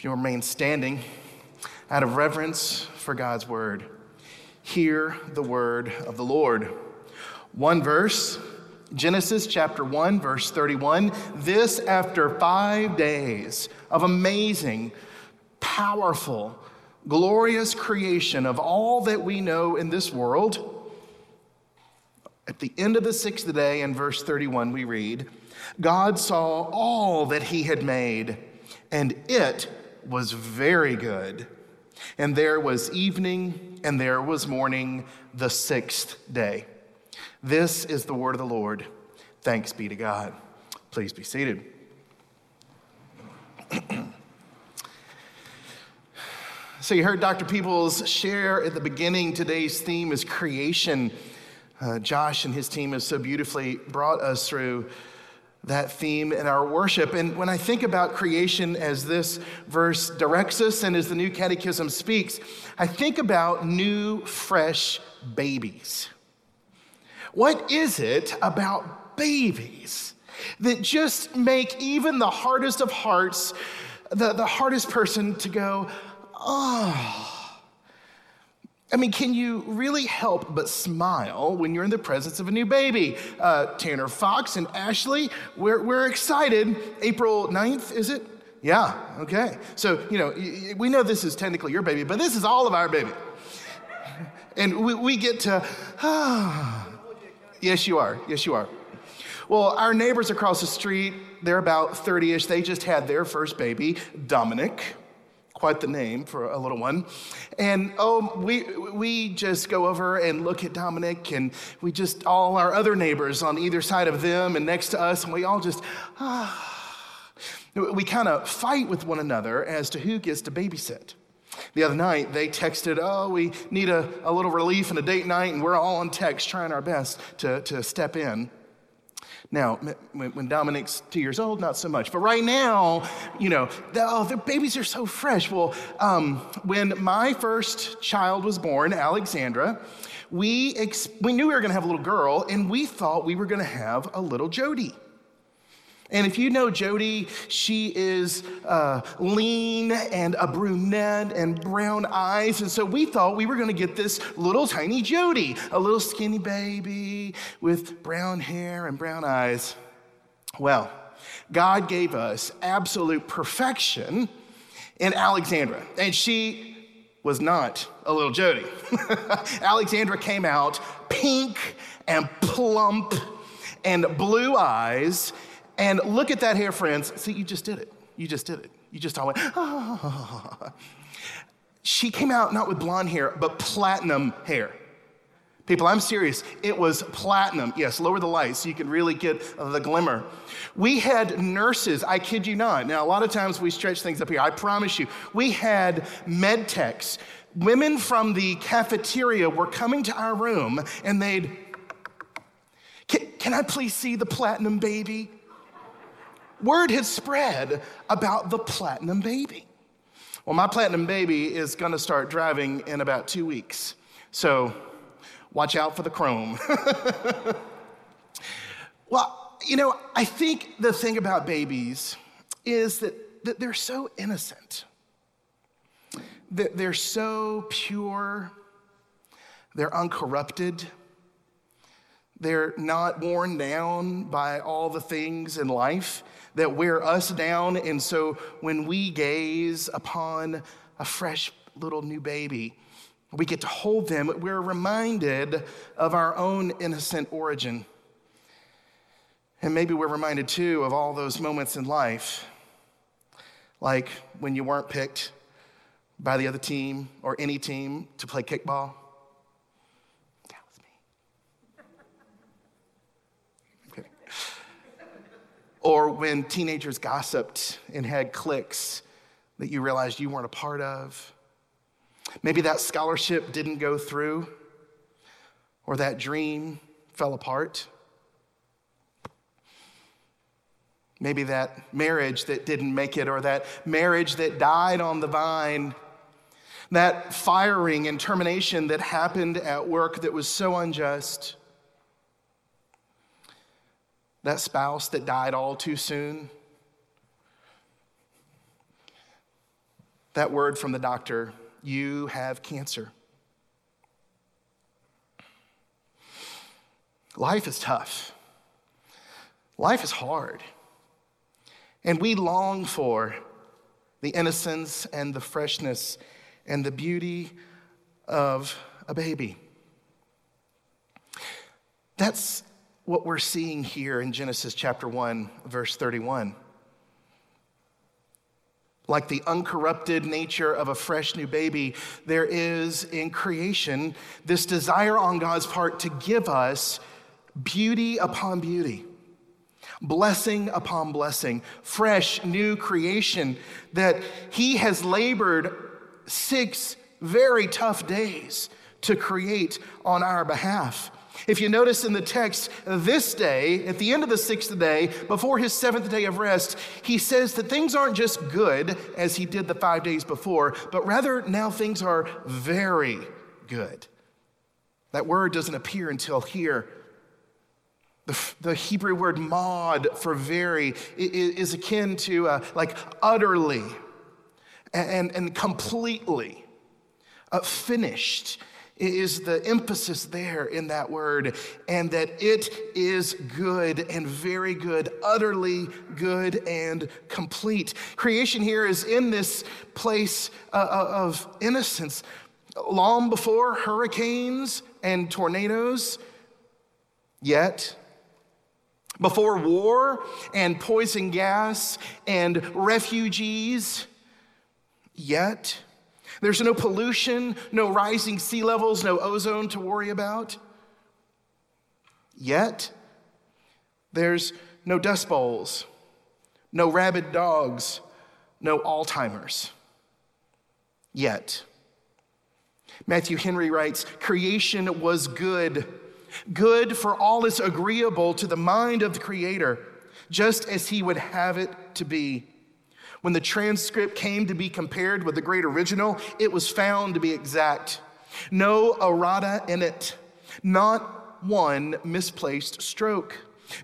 If you remain standing out of reverence for God's word, hear the word of the Lord. One verse, Genesis chapter 1, verse 31. This after five days of amazing, powerful, glorious creation of all that we know in this world. At the end of the sixth day, in verse 31, we read, God saw all that he had made, and it was very good. And there was evening, and there was morning, the sixth day. This is the word of the Lord. Thanks be to God. Please be seated. so, you heard Dr. Peoples share at the beginning today's theme is creation. Uh, Josh and his team have so beautifully brought us through that theme in our worship. And when I think about creation as this verse directs us and as the New Catechism speaks, I think about new, fresh babies. What is it about babies that just make even the hardest of hearts, the, the hardest person to go, oh, I mean, can you really help but smile when you're in the presence of a new baby? Uh, Tanner Fox and Ashley, we're, we're excited. April 9th, is it? Yeah, okay. So, you know, we know this is technically your baby, but this is all of our baby. And we, we get to, ah. Yes, you are. Yes, you are. Well, our neighbors across the street, they're about 30 ish. They just had their first baby, Dominic quite the name for a little one. And oh, we, we just go over and look at Dominic, and we just, all our other neighbors on either side of them and next to us, and we all just, ah. We kind of fight with one another as to who gets to babysit. The other night, they texted, Oh, we need a, a little relief and a date night, and we're all on text trying our best to, to step in. Now, when Dominic's two years old, not so much. But right now, you know, oh, their babies are so fresh. Well, um, when my first child was born, Alexandra, we, ex- we knew we were going to have a little girl, and we thought we were going to have a little Jody. And if you know Jody, she is uh, lean and a brunette and brown eyes. And so we thought we were going to get this little tiny Jody, a little skinny baby with brown hair and brown eyes. Well, God gave us absolute perfection in Alexandra. And she was not a little Jody. Alexandra came out pink and plump and blue eyes and look at that hair, friends. See, you just did it. You just did it. You just all went, ah. She came out not with blonde hair, but platinum hair. People, I'm serious. It was platinum. Yes, lower the light so you can really get the glimmer. We had nurses, I kid you not. Now, a lot of times we stretch things up here. I promise you. We had med techs. Women from the cafeteria were coming to our room and they'd, can, can I please see the platinum baby? Word had spread about the platinum baby. Well, my platinum baby is going to start driving in about two weeks. So watch out for the chrome. well, you know, I think the thing about babies is that, that they're so innocent, that they're so pure, they're uncorrupted. They're not worn down by all the things in life that wear us down. And so when we gaze upon a fresh little new baby, we get to hold them, we're reminded of our own innocent origin. And maybe we're reminded too of all those moments in life, like when you weren't picked by the other team or any team to play kickball. Or when teenagers gossiped and had cliques that you realized you weren't a part of. Maybe that scholarship didn't go through, or that dream fell apart. Maybe that marriage that didn't make it, or that marriage that died on the vine. That firing and termination that happened at work that was so unjust that spouse that died all too soon. that word from the doctor you have cancer. Life is tough. Life is hard. And we long for the innocence and the freshness and the beauty of a baby. That's what we're seeing here in Genesis chapter 1, verse 31. Like the uncorrupted nature of a fresh new baby, there is in creation this desire on God's part to give us beauty upon beauty blessing upon blessing, fresh new creation that He has labored six very tough days to create on our behalf. If you notice in the text, this day, at the end of the sixth day, before his seventh day of rest, he says that things aren't just good as he did the five days before, but rather now things are very good. That word doesn't appear until here. The, the Hebrew word mod for very is, akin to uh, like utterly and, and completely uh, finished is the emphasis there in that word, and that it is good and very good, utterly good and complete. Creation here is in this place uh, uh of innocence. Long before hurricanes and tornadoes, yet, before war and poison gas and refugees, yet, there's no pollution, no rising sea levels, no ozone to worry about. Yet, there's no dust bowls, no rabid dogs, no Alzheimer's. Yet. Matthew Henry writes Creation was good, good for all is agreeable to the mind of the Creator, just as He would have it to be. When the transcript came to be compared with the great original, it was found to be exact. No errata in it, not one misplaced stroke.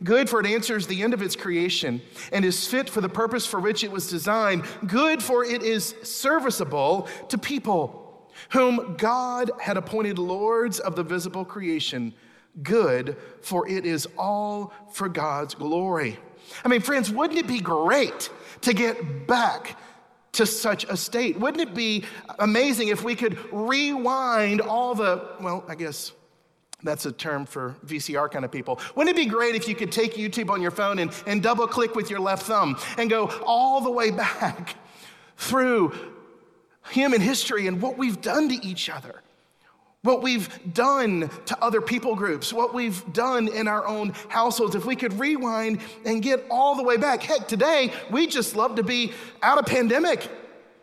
Good, for it answers the end of its creation and is fit for the purpose for which it was designed. Good, for it is serviceable to people whom God had appointed lords of the visible creation. Good, for it is all for God's glory. I mean, friends, wouldn't it be great to get back to such a state? Wouldn't it be amazing if we could rewind all the, well, I guess that's a term for VCR kind of people. Wouldn't it be great if you could take YouTube on your phone and, and double click with your left thumb and go all the way back through human history and what we've done to each other? What we've done to other people groups, what we've done in our own households, if we could rewind and get all the way back. Heck, today, we just love to be out of pandemic,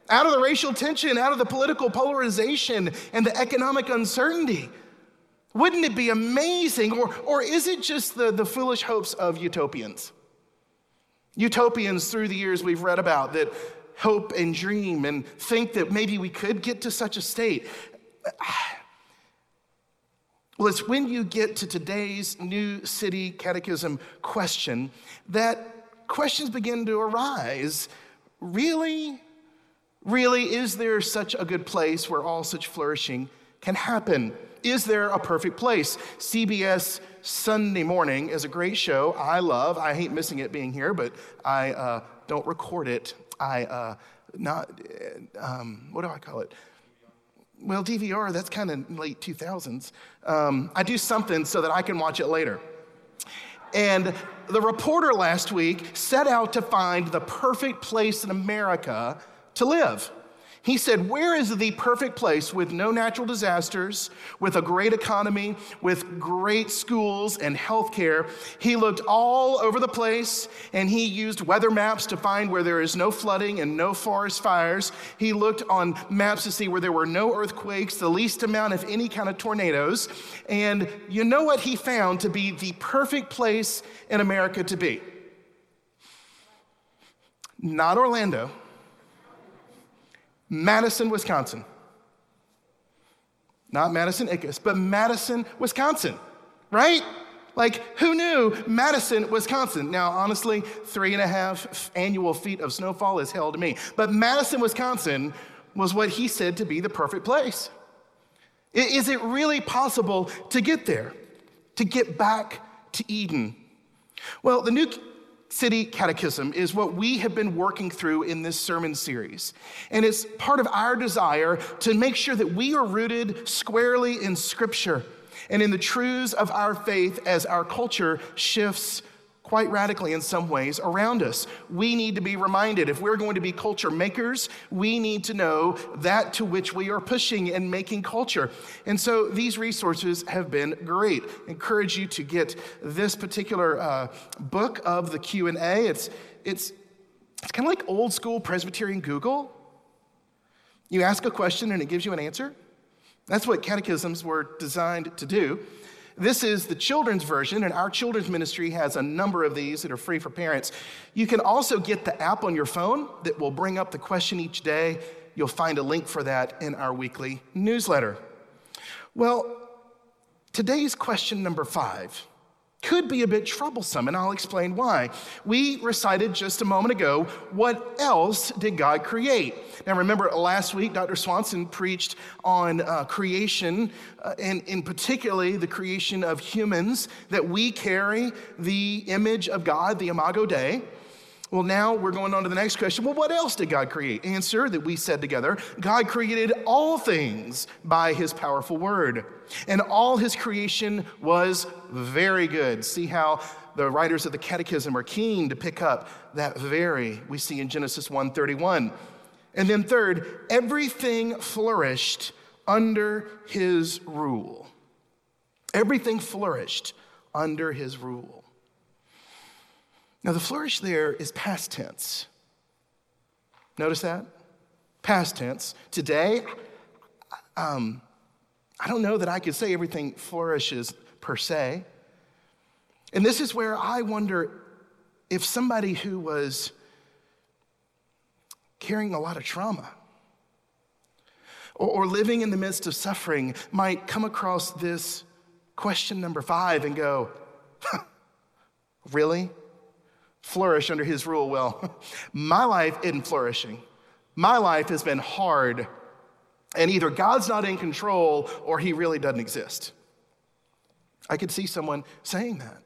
out of the racial tension, out of the political polarization and the economic uncertainty. Wouldn't it be amazing? Or, or is it just the, the foolish hopes of utopians? Utopians through the years we've read about that hope and dream and think that maybe we could get to such a state. Well, it's when you get to today's New City Catechism question that questions begin to arise. Really? Really, is there such a good place where all such flourishing can happen? Is there a perfect place? CBS Sunday Morning is a great show. I love. I hate missing it being here, but I uh, don't record it. I uh, not um, what do I call it? Well, DVR, that's kind of late 2000s. Um, I do something so that I can watch it later. And the reporter last week set out to find the perfect place in America to live. He said, Where is the perfect place with no natural disasters, with a great economy, with great schools and healthcare? He looked all over the place and he used weather maps to find where there is no flooding and no forest fires. He looked on maps to see where there were no earthquakes, the least amount of any kind of tornadoes. And you know what he found to be the perfect place in America to be? Not Orlando Madison, Wisconsin. Not Madison Ickes, but Madison, Wisconsin, right? Like, who knew Madison, Wisconsin? Now, honestly, three and a half annual feet of snowfall is hell to me. But Madison, Wisconsin was what he said to be the perfect place. Is it really possible to get there, to get back to Eden? Well, the New City Catechism is what we have been working through in this sermon series. And it's part of our desire to make sure that we are rooted squarely in Scripture and in the truths of our faith as our culture shifts quite radically in some ways around us. We need to be reminded if we're going to be culture makers, we need to know that to which we are pushing and making culture. And so these resources have been great. Encourage you to get this particular uh, book of the Q&A. It's, it's, it's kind of like old school Presbyterian Google. You ask a question and it gives you an answer. That's what catechisms were designed to do. This is the children's version, and our children's ministry has a number of these that are free for parents. You can also get the app on your phone that will bring up the question each day. You'll find a link for that in our weekly newsletter. Well, today's question number five could be a bit troublesome, and I'll explain why. We recited just a moment ago, what else did God create? Now, remember last week, Dr. Swanson preached on uh, creation, uh, and in particularly the creation of humans, that we carry the image of God, the Imago Dei. Well, now we're going on to the next question. Well, what else did God create? Answer that we said together God created all things by his powerful word, and all his creation was very good. See how the writers of the catechism are keen to pick up that very we see in Genesis 1:31. And then third, everything flourished under his rule. Everything flourished under his rule. Now, the flourish there is past tense. Notice that? Past tense. Today, um, I don't know that I could say everything flourishes per se. And this is where I wonder if somebody who was carrying a lot of trauma or, or living in the midst of suffering might come across this question number five and go, Really? Flourish under his rule. Well, my life isn't flourishing. My life has been hard, and either God's not in control or he really doesn't exist. I could see someone saying that.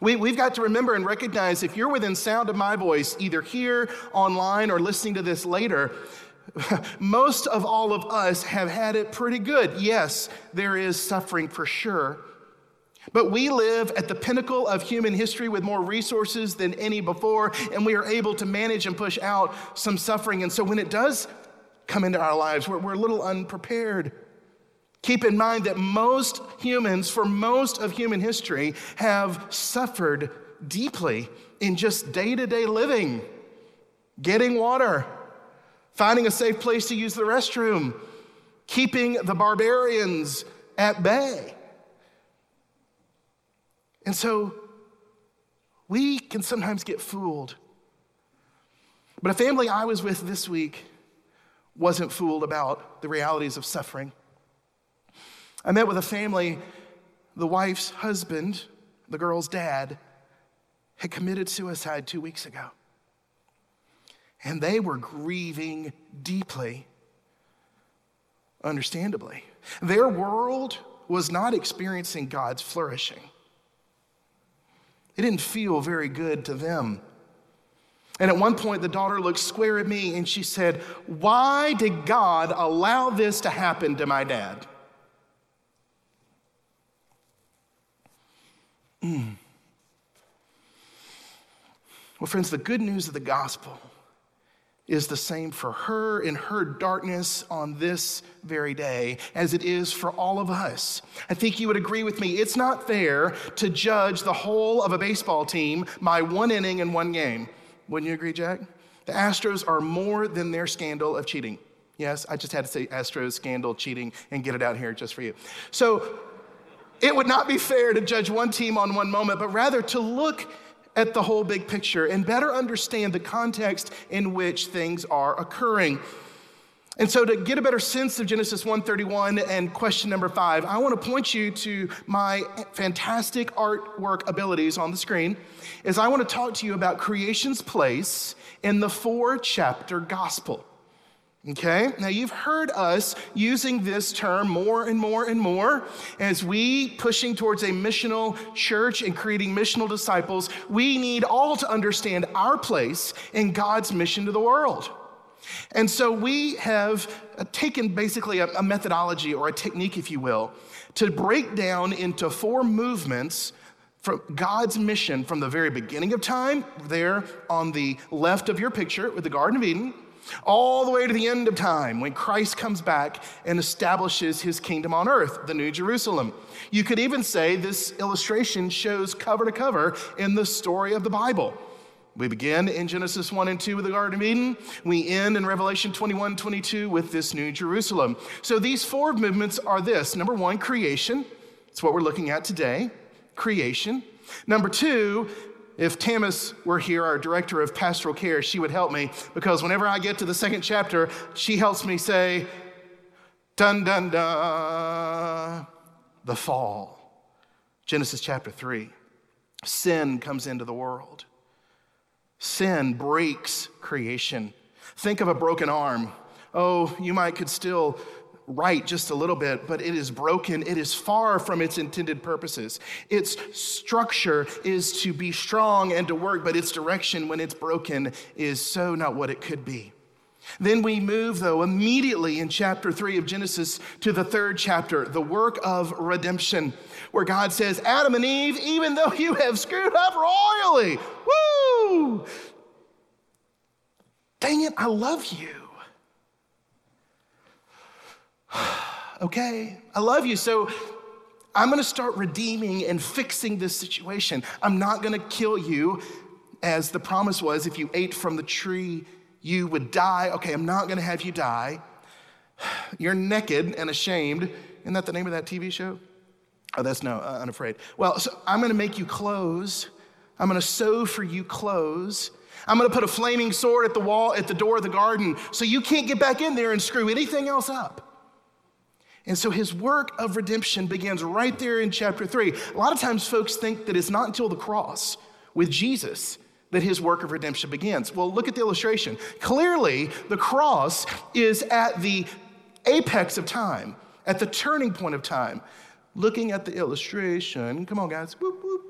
We, we've got to remember and recognize if you're within sound of my voice, either here, online, or listening to this later, most of all of us have had it pretty good. Yes, there is suffering for sure. But we live at the pinnacle of human history with more resources than any before, and we are able to manage and push out some suffering. And so when it does come into our lives, we're, we're a little unprepared. Keep in mind that most humans, for most of human history, have suffered deeply in just day to day living, getting water, finding a safe place to use the restroom, keeping the barbarians at bay. And so we can sometimes get fooled. But a family I was with this week wasn't fooled about the realities of suffering. I met with a family, the wife's husband, the girl's dad, had committed suicide two weeks ago. And they were grieving deeply, understandably. Their world was not experiencing God's flourishing. It didn't feel very good to them. And at one point, the daughter looked square at me and she said, Why did God allow this to happen to my dad? Mm. Well, friends, the good news of the gospel is the same for her in her darkness on this very day as it is for all of us. I think you would agree with me. It's not fair to judge the whole of a baseball team by one inning and one game. Wouldn't you agree, Jack? The Astros are more than their scandal of cheating. Yes, I just had to say Astros scandal cheating and get it out here just for you. So it would not be fair to judge one team on one moment, but rather to look at the whole big picture and better understand the context in which things are occurring. And so to get a better sense of Genesis 131 and question number 5, I want to point you to my fantastic artwork abilities on the screen as I want to talk to you about creation's place in the four chapter gospel. Okay, now you've heard us using this term more and more and more as we pushing towards a missional church and creating missional disciples. We need all to understand our place in God's mission to the world. And so we have uh, taken basically a, a methodology or a technique, if you will, to break down into four movements from God's mission from the very beginning of time, there on the left of your picture with the Garden of Eden all the way to the end of time when Christ comes back and establishes his kingdom on earth, the New Jerusalem. You could even say this illustration shows cover to cover in the story of the Bible. We begin in Genesis 1 and 2 with the Garden of Eden. We end in Revelation 21 22 with this New Jerusalem. So these four movements are this number one, creation. It's what we're looking at today creation. Number two, if Tamis were here, our director of pastoral care, she would help me because whenever I get to the second chapter, she helps me say, dun dun dun, the fall. Genesis chapter 3. Sin comes into the world. Sin breaks creation. Think of a broken arm. Oh, you might could still right just a little bit, but it is broken. It is far from its intended purposes. Its structure is to be strong and to work, but its direction, when it's broken, is so not what it could be. Then we move, though, immediately in chapter 3 of Genesis to the third chapter, the work of redemption, where God says, Adam and Eve, even though you have screwed up royally, woo! Dang it, I love you. okay, I love you. So I'm to start redeeming and fixing this situation. I'm not to kill you as the promise was if you ate from the tree, you would die. Okay, I'm not to have you die. You're naked and ashamed. Isn't that the name of that TV show? Oh, that's no, uh, unafraid. Well, so I'm to make you clothes. I'm to sew for you clothes. I'm to put a flaming sword at the wall at the door of the garden so you can't get back in there and screw anything else up. And so his work of redemption begins right there in chapter three. A lot of times, folks think that it's not until the cross with Jesus that his work of redemption begins. Well, look at the illustration. Clearly, the cross is at the apex of time, at the turning point of time. Looking at the illustration, come on, guys. Whoop, whoop.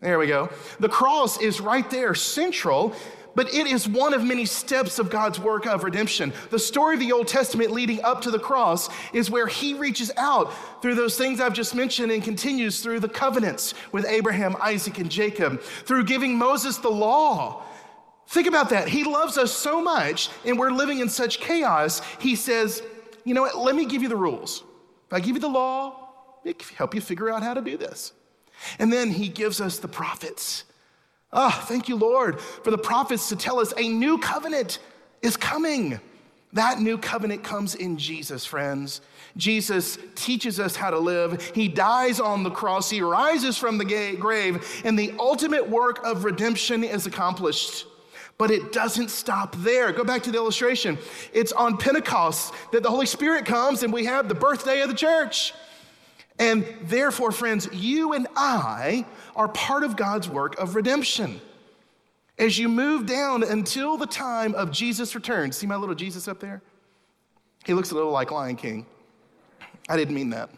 There we go. The cross is right there, central but it is one of many steps of God's work of redemption. The story of the Old Testament leading up to the cross is where he reaches out through those things I've just mentioned and continues through the covenants with Abraham, Isaac, and Jacob, through giving Moses the law. Think about that. He loves us so much, and we're living in such chaos. He says, You know what? Let me give you the rules. If I give you the law, it can help you figure out how to do this. And then he gives us the prophets Ah, oh, thank you, Lord, for the prophets to tell us a new covenant is coming. That new covenant comes in Jesus, friends. Jesus teaches us how to live. He dies on the cross, he rises from the grave, and the ultimate work of redemption is accomplished. But it doesn't stop there. Go back to the illustration. It's on Pentecost that the Holy Spirit comes and we have the birthday of the church. And therefore, friends, you and I are part of God's work of redemption. As you move down until the time of Jesus' return, see my little Jesus up there? He looks a little like Lion King. I didn't mean that.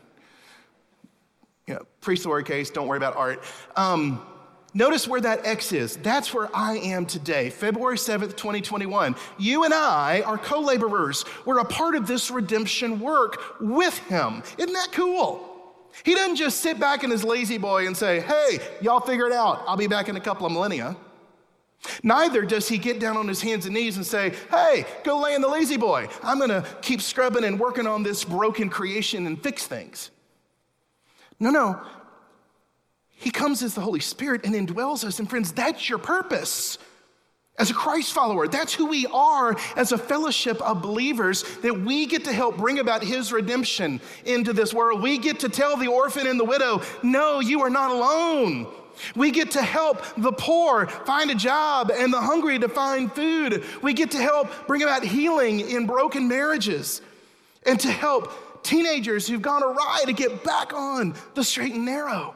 You know, preach the word case, don't worry about art. Um, notice where that X is. That's where I am today, February 7th, 2021. You and I are co laborers. We're a part of this redemption work with Him. Isn't that cool? He doesn't just sit back in his La-Z-Boy and say, hey, y'all figure it out. I'll be back in a couple of millennia. Neither does he get down on his hands and knees and say, hey, go lay in the La-Z-Boy. I'm going to keep scrubbing and working on this broken creation and fix things. No, no. He comes as the Holy Spirit and indwells us. And friends, that's your purpose. As a Christ follower, that's who we are as a fellowship of believers that we get to help bring about his redemption into this world. We get to tell the orphan and the widow, no, you are not alone. We get to help the poor find a job and the hungry to find food. We get to help bring about healing in broken marriages and to help teenagers who've gone awry to get back on the straight and narrow.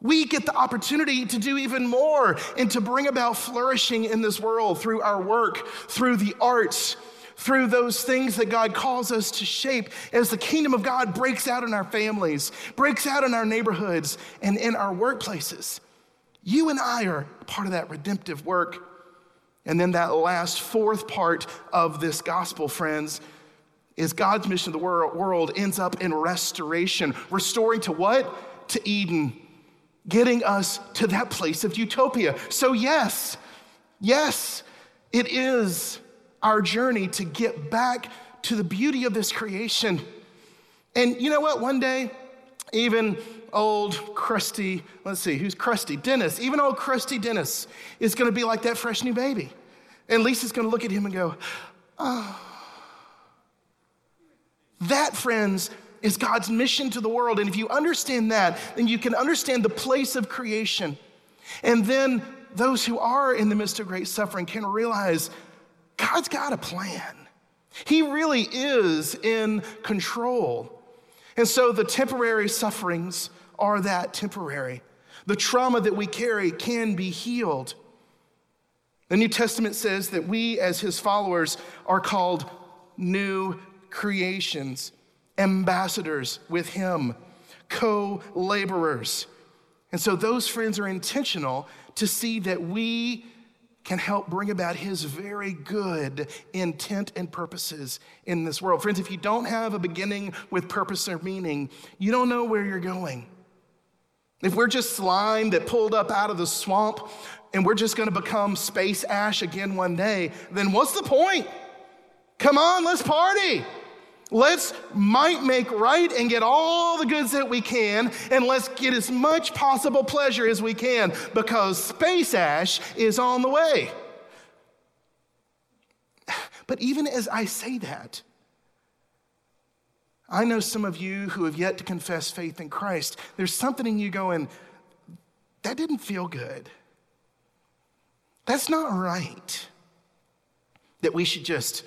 We get the opportunity to do even more and to bring about flourishing in this world through our work, through the arts, through those things that God calls us to shape as the kingdom of God breaks out in our families, breaks out in our neighborhoods, and in our workplaces. You and I are part of that redemptive work. And then that last fourth part of this gospel, friends, is God's mission to the world ends up in restoration, restoring to what? To Eden, getting us to that place of utopia. So, yes, yes, it is our journey to get back to the beauty of this creation. And you know what? One day, even old crusty, let's see, who's crusty? Dennis. Even old crusty Dennis is going to be like that fresh new baby. And Lisa's going to look at him and go, oh. That, friends, is God's mission to the world. And if you understand that, then you can understand the place of creation. And then those who are in the midst of great suffering can realize God's got a plan. He really is in control. And so the temporary sufferings are that temporary. The trauma that we carry can be healed. The New Testament says that we, as his followers, are called new creations, ambassadors with him, co laborers. And so those friends are intentional to see that we can help bring about his very good intent and purposes in this world. Friends, if you don't have a beginning with purpose or meaning, you don't know where you're going. If we're just slime that pulled up out of the swamp and we're just to become space ash again one day, then what's the point? Come on, let's party. Let's might make right and get all the goods that we can, and let's get as much possible pleasure as we can because space ash is on the way. But even as I say that, I know some of you who have yet to confess faith in Christ. There's something in you going, that didn't feel good. That's not right. That we should just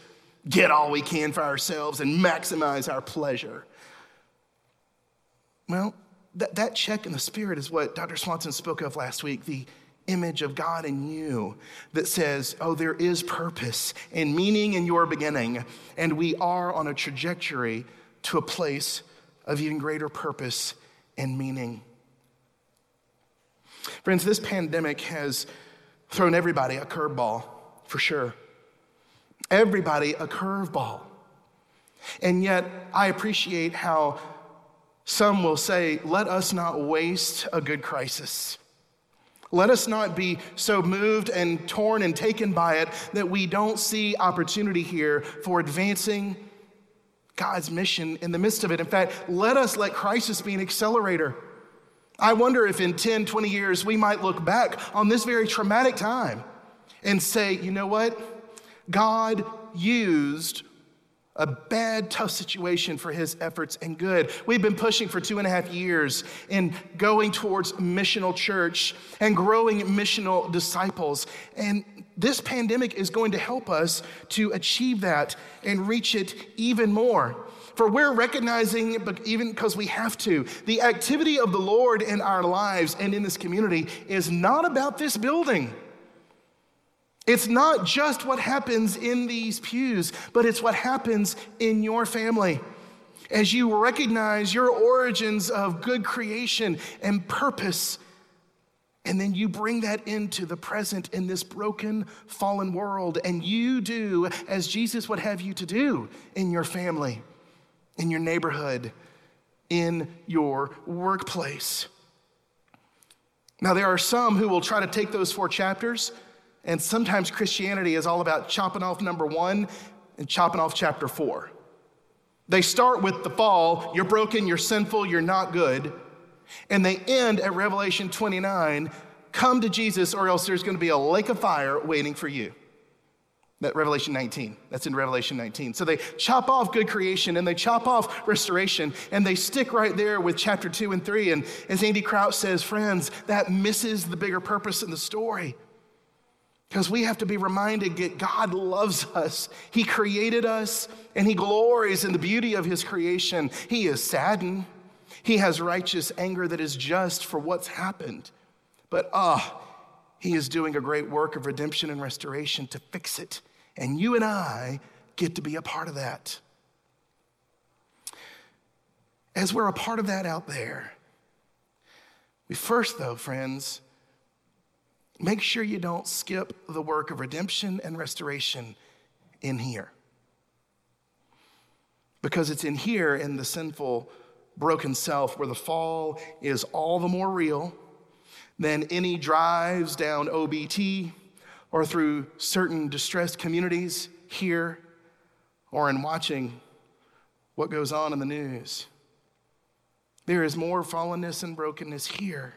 get all we can for ourselves and maximize our pleasure. Well, that, that check in the spirit is what Dr. Swanson spoke of last week the image of God in you that says, oh, there is purpose and meaning in your beginning, and we are on a trajectory to a place of even greater purpose and meaning. Friends, this pandemic has thrown everybody a curveball, for sure everybody a curveball. And yet, I appreciate how some will say, let us not waste a good crisis. Let us not be so moved and torn and taken by it that we don't see opportunity here for advancing God's mission in the midst of it. In fact, let us let crisis be an accelerator. I wonder if in 10, 20 years we might look back on this very traumatic time and say, you know what? God used a bad, tough situation for his efforts and good. We've been pushing for two and a half years in going towards missional church and growing missional disciples. And this pandemic is going to help us to achieve that and reach it even more. For we're recognizing, but even because we have to, the activity of the Lord in our lives and in this community is not about this building. It's not just what happens in these pews, but it's what happens in your family. As you recognize your origins of good creation and purpose, and then you bring that into the present in this broken, fallen world, and you do as Jesus would have you to do in your family, in your neighborhood, in your workplace. Now, there are some who will try to take those four chapters and sometimes Christianity is all about chopping off number one and chopping off chapter four. They start with the fall you're broken, you're sinful, you're not good. And they end at Revelation 29 come to Jesus, or else there's going to be a lake of fire waiting for you. That Revelation 19. That's in Revelation 19. So they chop off good creation and they chop off restoration and they stick right there with chapter 2 and 3. And as Andy Crouch says, friends, that misses the bigger purpose in the story. Because we have to be reminded that God loves us. He created us and He glories in the beauty of His creation. He is saddened. He has righteous anger that is just for what's happened. But ah, He is doing a great work of redemption and restoration to fix it. And you and I get to be a part of that. As we're a part of that out there, we first, though, friends, make sure you don't skip the work of redemption and restoration in here. Because it's in here, in the sinful, broken self, where the fall is all the more real than any drives down OBT or through certain distressed communities here or in watching what goes on in the news. There is more fallenness and brokenness here.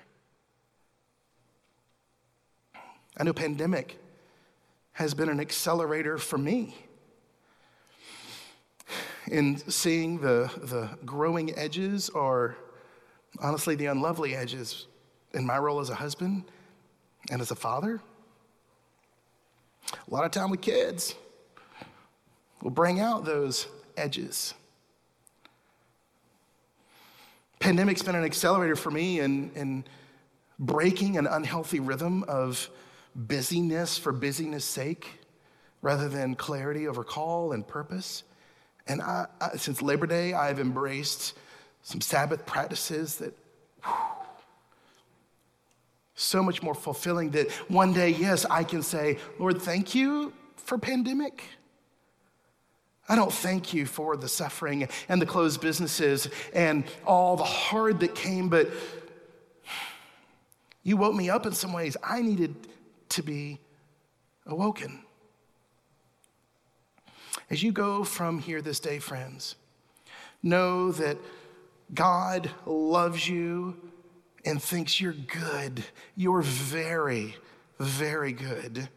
I know pandemic has been an accelerator for me in seeing the, the growing edges or honestly the unlovely edges in my role as a husband and as a father. A lot of time with kids will bring out those edges. Pandemic's been an accelerator for me in, in breaking an unhealthy rhythm of busyness for busyness' sake rather than clarity over call and purpose. And I, I, since Labor Day, I've embraced some Sabbath practices that so much more fulfilling that one day, yes, I can say, Lord, thank you for pandemic. I don't thank you for the suffering and the closed businesses and all the hard that came, but you woke me up in some ways. I needed to be awoken. As you go from here this day, friends, know that God loves you and thinks you're good. You're very, very good.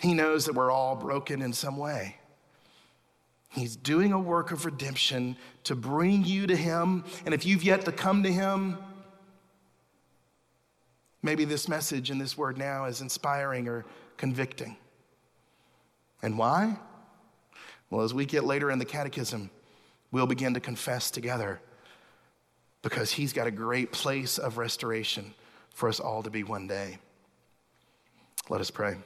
He knows that we're all broken in some way. He's doing a work of redemption to bring you to Him. And if you've yet to come to Him, maybe this message and this word now is inspiring or convicting. And why? Well, as we get later in the catechism, we'll begin to confess together because He's got a great place of restoration for us all to be one day. Let us pray.